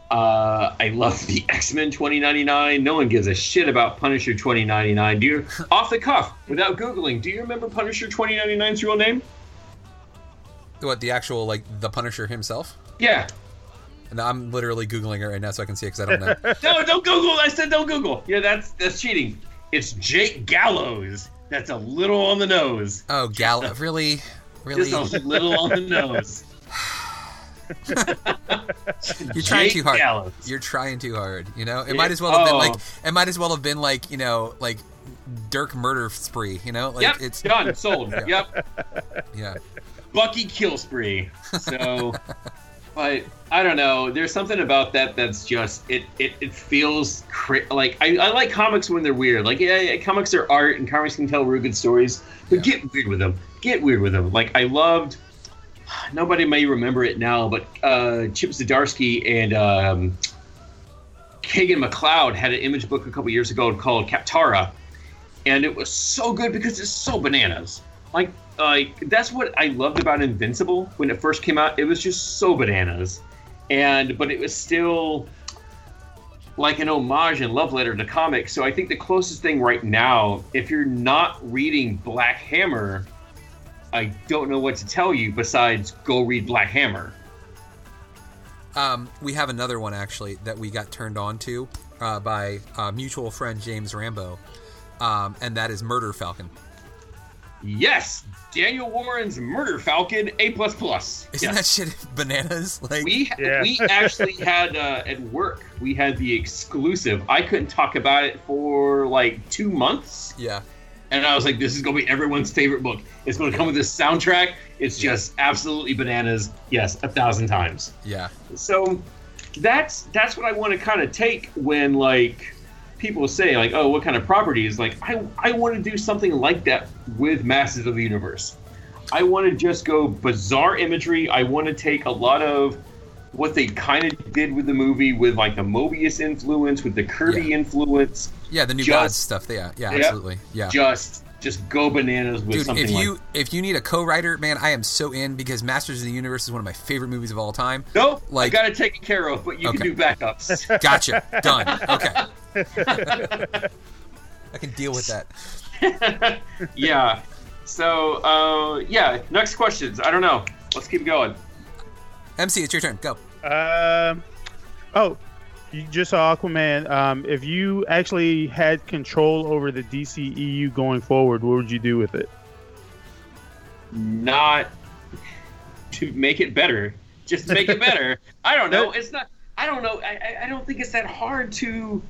Uh, I love the X Men 2099. No one gives a shit about Punisher 2099. Do you, off the cuff, without googling, do you remember Punisher 2099's real name? What the actual like the Punisher himself? Yeah. And I'm literally googling it right now so I can see it because I don't know. No, don't Google. I said don't Google. Yeah, that's that's cheating. It's Jake Gallows. That's a little on the nose. oh, Gallo, really, really? Just a little on the nose. You're trying Jake too hard. Gallows. You're trying too hard. You know, it might as well have been Oh. like it might as well have been like you know like Dirk murder spree. You know, like yep, it's done, sold. Yeah. Yep, yeah. Bucky kill spree. So, but I don't know. There's something about that that's just it. It, it feels cri- like I, I like comics when they're weird. Like yeah, yeah, comics are art and comics can tell real good stories. But Yeah. get weird with them. Get weird with them. Like I loved. Nobody may remember it now, but uh, Chip Zdarsky and um, Kagan McLeod had an image book a couple years ago called Kaptara, and it was so good because it's so bananas. Like, like that's what I loved about Invincible when it first came out. It was just so bananas, and but it was still like an homage and love letter to comics. So I think the closest thing right now, if you're not reading Black Hammer, I don't know what to tell you besides go read Black Hammer. Um, we have another one actually that we got turned on to uh, by uh, mutual friend James Rambo, um, and that is Murder Falcon. Yes, Daniel Warren's Murder Falcon A plus plus. Isn't that shit bananas? Like, We Yeah. we actually had uh, at work we had the exclusive. I couldn't talk about it for like two months, yeah, and I was like, "This is gonna be everyone's favorite book. It's gonna come with this soundtrack. It's just absolutely bananas. Yes, a thousand times." yeah, So that's that's what I want to kind of take when like people say like, "Oh, what kind of properties?" Like I I want to do something like that with Masters of the Universe. I want to just go bizarre imagery. I want to take a lot of what they kind of did with the movie with like the Moebius influence, with the Kirby Yeah. influence. Yeah. The new Just- gods stuff. Yeah, yeah, Yep. absolutely. Yeah. Just just go bananas with Dude, something if you like if you need a co-writer, man, I am so in because Masters of the Universe is one of my favorite movies of all time. no, like- I got it taken care of, but you Okay. can do backups. Gotcha, done. Okay, I can deal with that. yeah. So, uh, yeah. Next questions. I don't know. Let's keep going. MC, it's your turn. Go. Um, oh, you just Aquaman. Um, if you actually had control over the DCEU going forward, what would you do with it? Not to make it better. Just make it better. I don't know. It's not. I don't know. I, I- don't think it's that hard to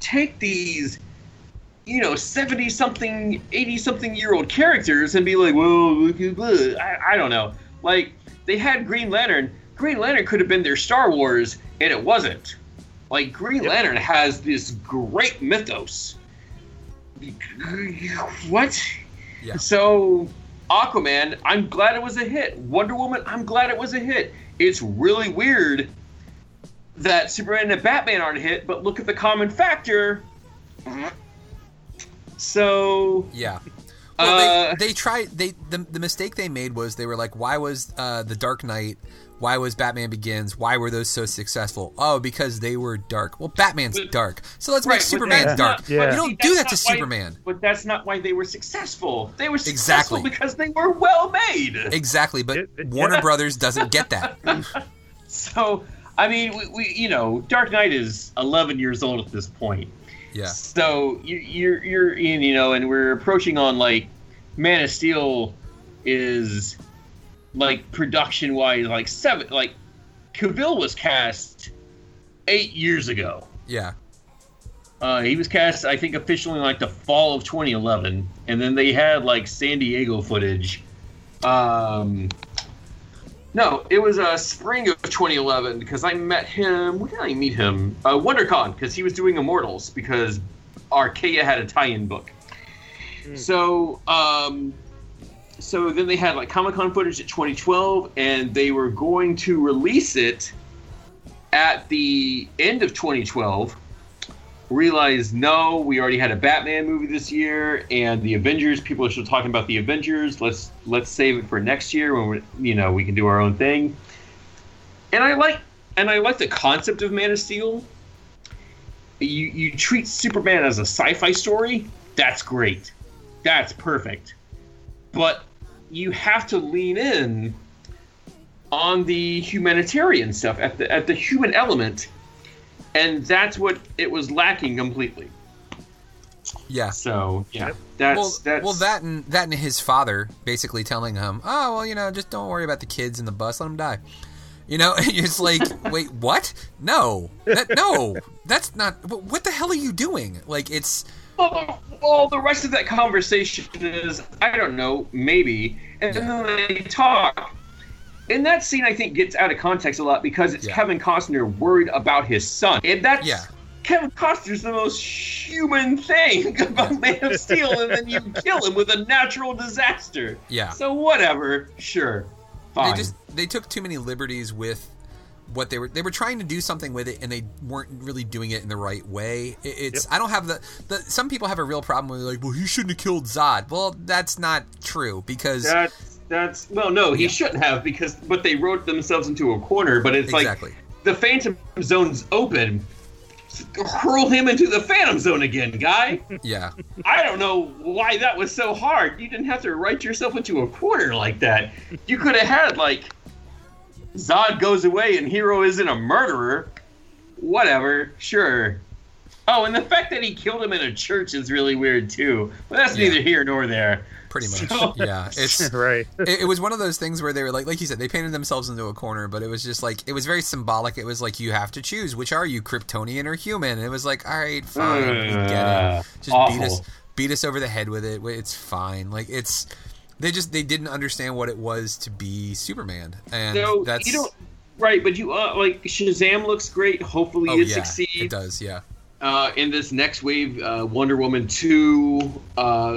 take these, you know, seventy something, eighty something year old characters and be like, this." I, I don't know. Like they had Green Lantern. Green Lantern could have been their Star Wars, and it wasn't. Like Green Yep. Lantern has this great mythos. What? Yeah. So, Aquaman, I'm glad it was a hit. Wonder Woman, I'm glad it was a hit. It's really weird that Superman and Batman aren't a hit, but look at the common factor. So, Yeah. Well, Uh, they, they tried. They the, the mistake they made was they were like, why was uh, the Dark Knight? Why was Batman Begins? Why were those so successful? Oh, because they were dark. Well, Batman's But- dark, so let's right, make Superman that's dark. not- Yeah. You don't that's do that to why- Superman. But that's not why they were successful. They were successful Exactly. because they were well made. Exactly, but It- it- Warner yeah. Brothers doesn't get that. So, I mean, we, we you know, Dark Knight is 11 years old at this point. Yeah, So you, you're you're in, you know, and we're approaching on like Man of Steel is like production wise like seven like Cavill was cast eight years ago. yeah, Uh, he was cast, I think, officially in like the fall of 2011, and then they had like San Diego footage. Um, no, it was uh, spring of 2011 because I met him. Where did I meet him? Uh, WonderCon because he was doing Immortals because Archaia had a tie-in book. So, um, so then they had like Comic Con footage at 2012, and they were going to release it at the end of 2012 realized no, we already had a Batman movie this year, and the Avengers. People are still talking about the Avengers. Let's let's save it for next year when we you know we can do our own thing. And I like and I like the concept of Man of Steel. You you treat Superman as a sci-fi story. That's great. That's perfect. But you have to lean in on the humanitarian stuff at the at the human element, and that's what it was lacking completely. Yeah. So yeah, that's well, that's well, that and that and his father basically telling him, "Oh, well, you know, just don't worry about the kids in the bus. Let them die." You know, it's like, wait, what? No, that, no, that's not. What the hell are you doing? Like, it's Well, well, the rest of that conversation is, I don't know, maybe. And then they talk. And that scene, I think, gets out of context a lot because it's Yeah. Kevin Costner worried about his son. And that's. Yeah. Kevin Costner's the most human thing about Man of Steel, and then you kill him with a natural disaster. yeah. So, whatever. Sure. Fine. they just they took too many liberties with what they were they were trying to do something with it and they weren't really doing it in the right way It- it's i don't have the, the some people have a real problem with like well he shouldn't have killed zod well that's not true because That's that's well, no, he Yeah. shouldn't have because but they wrote themselves into a corner. But it's exactly like the Phantom Zone's open. Hurl him into the Phantom Zone again, guy. yeah I don't know why that was so hard. You didn't have to write yourself into a corner like that. You could have had like Zod goes away and Hero isn't a murderer. Whatever, sure. Oh, and the fact that he killed him in a church is really weird too. But that's Yeah. neither here nor there. pretty much So- yeah it's right. it, it was one of those things where they were like like you said they painted themselves into a corner but it was just like it was very symbolic it was like you have to choose which are you kryptonian or human and it was like all right fine we get Uh, it just beat us beat us over the head with it it's fine like it's they just they didn't understand what it was to be superman and So that's you don't right, but you uh, like Shazam looks great. Hopefully oh it yeah succeeds. it does yeah Uh, in this next wave, uh, Wonder Woman two, uh,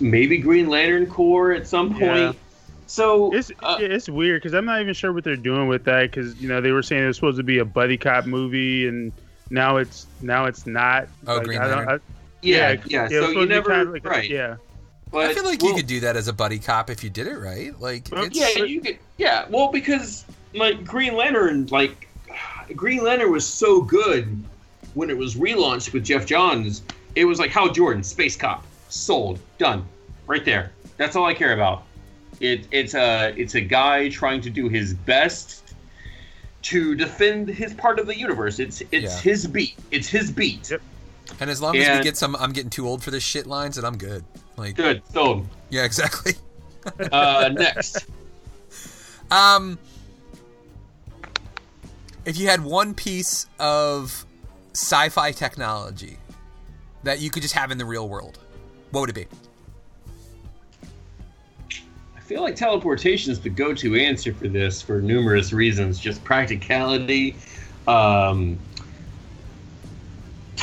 maybe Green Lantern Corps at some point. Yeah. So It's uh, it's weird because I'm not even sure what they're doing with that because you know they were saying it was supposed to be a buddy cop movie and now it's now it's not. Oh, Like, Green I don't- Lantern? I- yeah, it yeah. was So you never kind of like right. yeah. But, i feel like well, you could do that as a buddy cop if you did it right like it's Yeah, you could. Yeah, well, because like Green Lantern, like Green Lantern was so good when it was relaunched with Geoff Johns. It was like Hal Jordan, Space Cop, sold, done, right there. That's all I care about. It, it's a it's a guy trying to do his best to defend his part of the universe. It's it's Yeah. his beat. It's his beat. Yep. And as long as we get some i'm getting too old for this shit lines and i'm good like Good, sold. yeah exactly Uh, next, Um, if you had one piece of sci-fi technology that you could just have in the real world, what would it be? I feel like teleportation is the go-to answer for this for numerous reasons. Just practicality, um,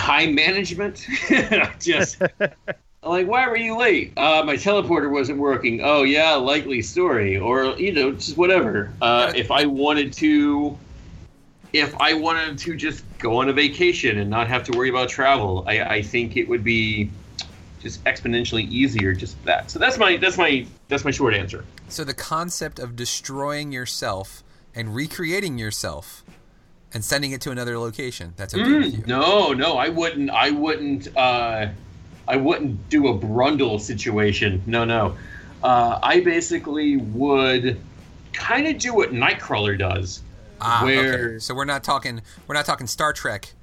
time management. just like, why were you late? Uh, my teleporter wasn't working. Oh yeah, likely story, or you know, just whatever. Uh, if I wanted to, if I wanted to just go on a vacation and not have to worry about travel, I, I think it would be just exponentially easier. Just that. So that's my that's my that's my short answer. So the concept of destroying yourself and recreating yourself and sending it to another location. That's okay with you. Mm, no, no, I wouldn't. I wouldn't. Uh, I wouldn't do a Brundle situation. No, no. Uh, I basically would kind of do what Nightcrawler does. Ah, where- okay. So we're not talking we're not talking Star Trek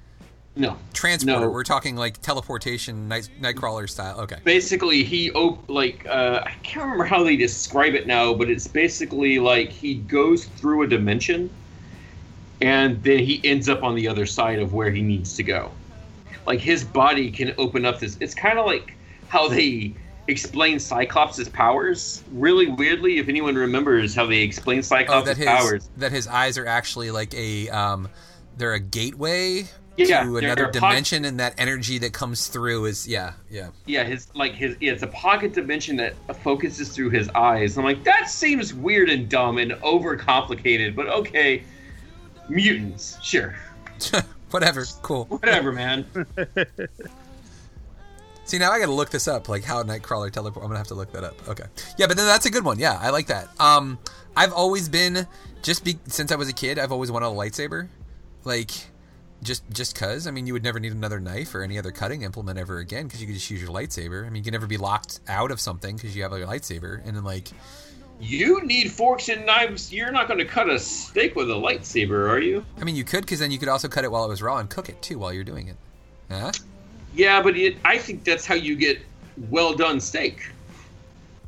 No, transporter. No. We're talking like teleportation night Nightcrawler style. Okay. basically he op- like uh, I can't remember how they describe it now, but it's basically like he goes through a dimension, and then he ends up on the other side of where he needs to go. Like his body can open up this. It's kind of like how they explain Cyclops' powers. Really weirdly, if anyone remembers how they explain Oh, Cyclops' that his powers. that his eyes are actually like a um, they're a gateway Yeah, to another dimension, and that energy that comes through is yeah, yeah. Yeah, his like his yeah, it's a pocket dimension that focuses through his eyes. I'm like, that seems weird and dumb and overcomplicated, but okay. Mutants, sure. Whatever, cool. Whatever, man. See, now I got to look this up, like how Nightcrawler teleport. I'm gonna have to look that up. Okay, yeah, but then that's a good one. Yeah, I like that. Um, I've always been just be since I was a kid, I've always wanted a lightsaber. Like, just just cause. I mean, you would never need another knife or any other cutting implement ever again because you could just use your lightsaber. I mean, you can never be locked out of something because you have like, a lightsaber. And then like, You need forks and knives. You're not going to cut a steak with a lightsaber, are you? I mean, you could because then you could also cut it while it was raw and cook it too while you're doing it. Huh? Yeah, but it, I think that's how you get well done steak.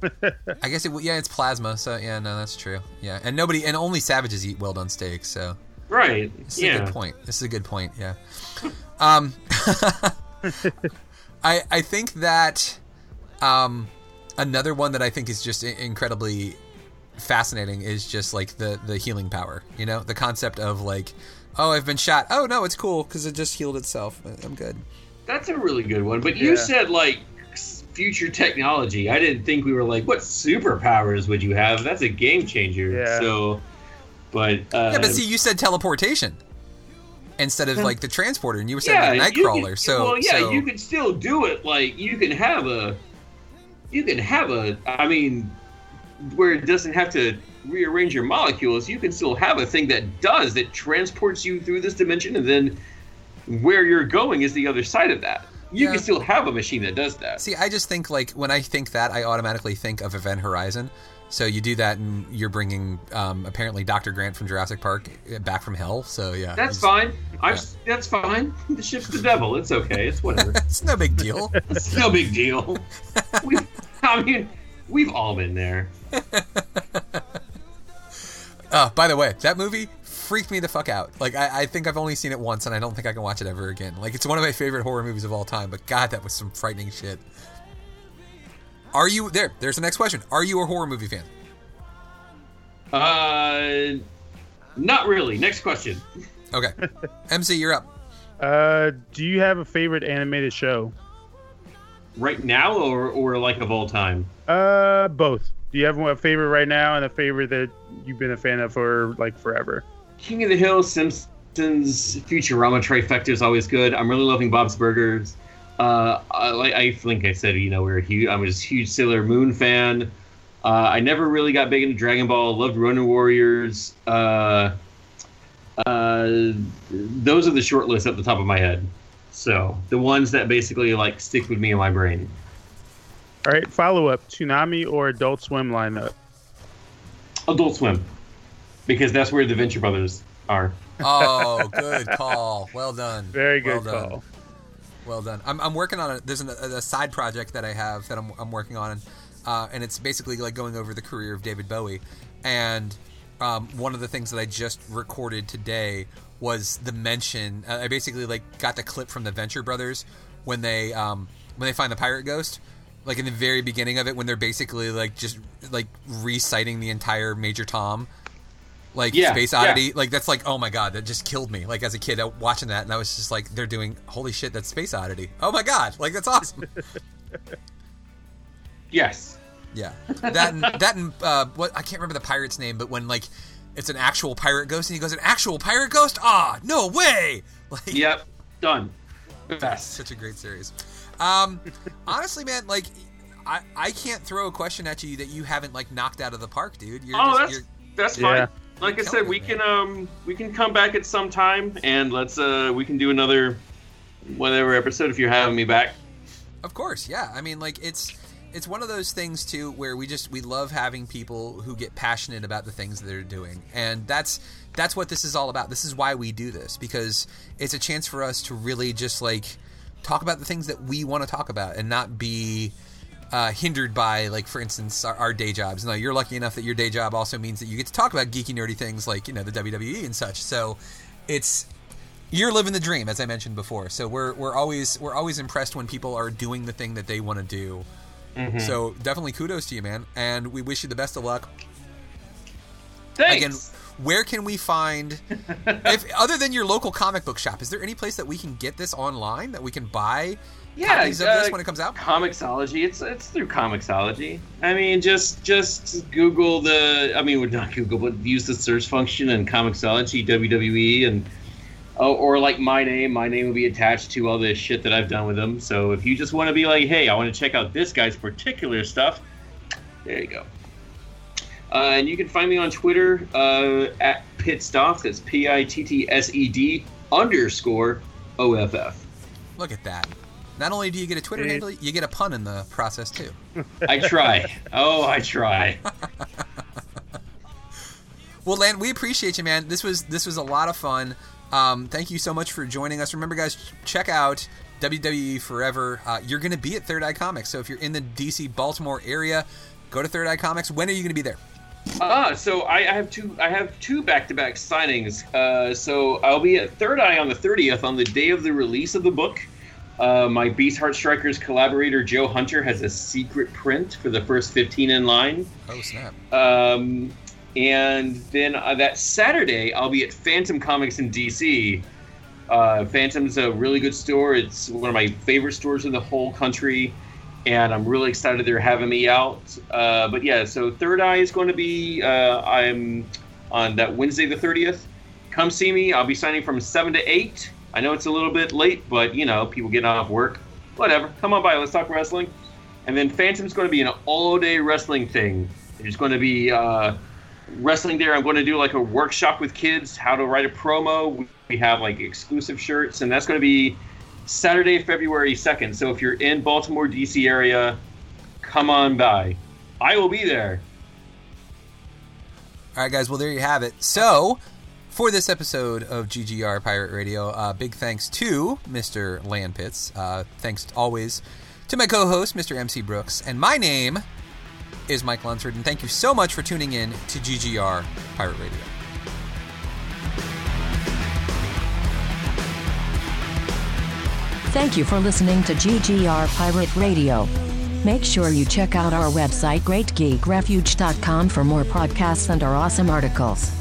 I guess it. Yeah, it's plasma. So yeah, no, that's true. Yeah, and nobody and only savages eat well done steak. So Right. This is yeah. a good point. This is a good point. Yeah. Um, I I think that um, another one that I think is just incredibly fascinating is just like the the healing power. You know, the concept of like, oh, I've been shot. Oh no, it's cool because it just healed itself. I'm good. That's a really good one. But you Yeah. said like future technology. I didn't think we were like, what superpowers would you have? That's a game changer. Yeah. So, but uh, Yeah, but see, you said teleportation instead of like the transporter, and you were saying yeah, like Nightcrawler. can- so well, yeah, so- you can still do it. Like you can have a, you can have a. I mean, where it doesn't have to rearrange your molecules, you can still have a thing that does that transports you through this dimension, and then where you're going is the other side of that. You Yeah. can still have a machine that does that. See, I just think like when I think that, I automatically think of Event Horizon. So you do that, and you're bringing um, apparently Dr. Grant from Jurassic Park uh, back from hell. So yeah, That's fine. I'm, Yeah. That's fine. The ship's the devil. It's okay. It's whatever. It's no big deal. it's no big deal. We, I mean, we've all been there. uh, by the way, that movie freaked me the fuck out. Like I, I think I've only seen it once, and I don't think I can watch it ever again. Like it's one of my favorite horror movies of all time. But God, that was some frightening shit. Are you there? There's the next question. Are you a horror movie fan? Uh, not really. Next question. Okay, MC, you're up. Uh, do you have a favorite animated show? Right now, or or like of all time? Uh, both. Do you have a favorite right now and a favorite that you've been a fan of for like forever? King of the Hill, Simpsons, Futurama trifecta is always good. I'm really loving Bob's Burgers. Uh, I, I think I said, you know, we're a huge. I'm a huge Sailor Moon fan. Uh, I never really got big into Dragon Ball. Loved Ronin Warriors. Uh, uh, those are the short lists at the top of my head. So the ones that basically like stick with me in my brain. All right, follow up: Toonami or Adult Swim lineup? Adult Swim, because that's where the Venture Brothers are. Oh, good call. Well done. Very good well done. call. Well done. I'm, I'm working on it. There's an, a, a side project that I have that I'm, I'm working on, uh, and it's basically like going over the career of David Bowie. And um, one of the things that I just recorded today was the mention. Uh, I basically like got the clip from the Venture Brothers when they um, when they find the pirate ghost. Like in the very beginning of it, when they're basically like just like reciting the entire Major Tom like Yeah, Space yeah. Oddity. Like that's like oh my god, that just killed me. Like as a kid, watching that, and I was just like, they're doing holy shit, that's Space Oddity. Oh my god, like that's awesome. Yes. yeah, that and, that and uh, what I can't remember the pirate's name, but when like it's an actual pirate ghost, and he goes, an actual pirate ghost? Ah, no way! Like Yep. Done. Best. such a great series. Um, honestly, man, like. I, I can't throw a question at you that you haven't like knocked out of the park, dude. You're Oh, just, that's you're, that's Yeah. fine. Like I said, we man. can um we can come back at some time and let's uh we can do another whatever episode if you're having me back. Of course, yeah. I mean, like it's it's one of those things too where we just we love having people who get passionate about the things that they're doing, and that's that's what this is all about. This is why we do this because it's a chance for us to really just like talk about the things that we want to talk about and not be uh, hindered by like for instance our, our day jobs. No you're lucky enough that your day job also means that you get to talk about geeky nerdy things like you know the wwe and such. So it's you're living the dream as i mentioned before. So we're we're always we're always impressed when people are doing the thing that they want to do so definitely kudos to you man and we wish you the best of luck Thanks. again where can we find if other than your local comic book shop is there any place that we can get this online that we can buy yeah, copies of uh, this when it comes out Comixology. It's it's through Comixology. I mean, just just Google the. I mean, well, not Google, but use the search function and Comixology WWE and. Oh, or like my name, my name will be attached to all the shit that I've done with them. So if you just want to be like, hey, I want to check out this guy's particular stuff, there you go. Uh, and you can find me on Twitter uh, at Pittsdoff. That's P I T T S E D underscore O F F. Look at that. Not only do you get a Twitter handle, you get a pun in the process too. I try. oh, I try. Well, Lan, we appreciate you, man. This was this was a lot of fun. Um, thank you so much for joining us. Remember, guys, check out WWE Forever. Uh, you're going to be at Third Eye Comics, so if you're in the DC Baltimore area, go to Third Eye Comics. When are you going to be there? Ah, so I, I have two. I have two back-to-back signings. Uh, so I'll be at Third Eye on the 30th, on the day of the release of the book. Uh, my Beast Heart Strikers collaborator Joe Hunter has a secret print for the first 15 in line. Oh snap! Um, and then uh, that Saturday, I'll be at Phantom Comics in DC. Uh, Phantom's a really good store. It's one of my favorite stores in the whole country, and I'm really excited they're having me out. Uh, but yeah, so Third Eye is going to be. Uh, I'm on that Wednesday the 30th. Come see me. I'll be signing from seven to eight. I know it's a little bit late, but you know, people getting off work. Whatever. Come on by. Let's talk wrestling. And then Phantom's going to be an all-day wrestling thing. There's going to be uh, wrestling there. I'm going to do like a workshop with kids, how to write a promo. We have like exclusive shirts, and that's going to be Saturday, February 2nd. So if you're in Baltimore, D.C. area, come on by. I will be there. All right, guys. Well, there you have it. So, for this episode of GGR Pirate Radio, uh, big thanks to Mr. Lan Pitts. Uh, thanks always to my co-host, Mr. MC Brooks, and my name is Mike Lunsford. And thank you so much for tuning in to GGR Pirate Radio. Thank you for listening to GGR Pirate Radio. Make sure you check out our website greatgeekrefuge.com for more podcasts and our awesome articles.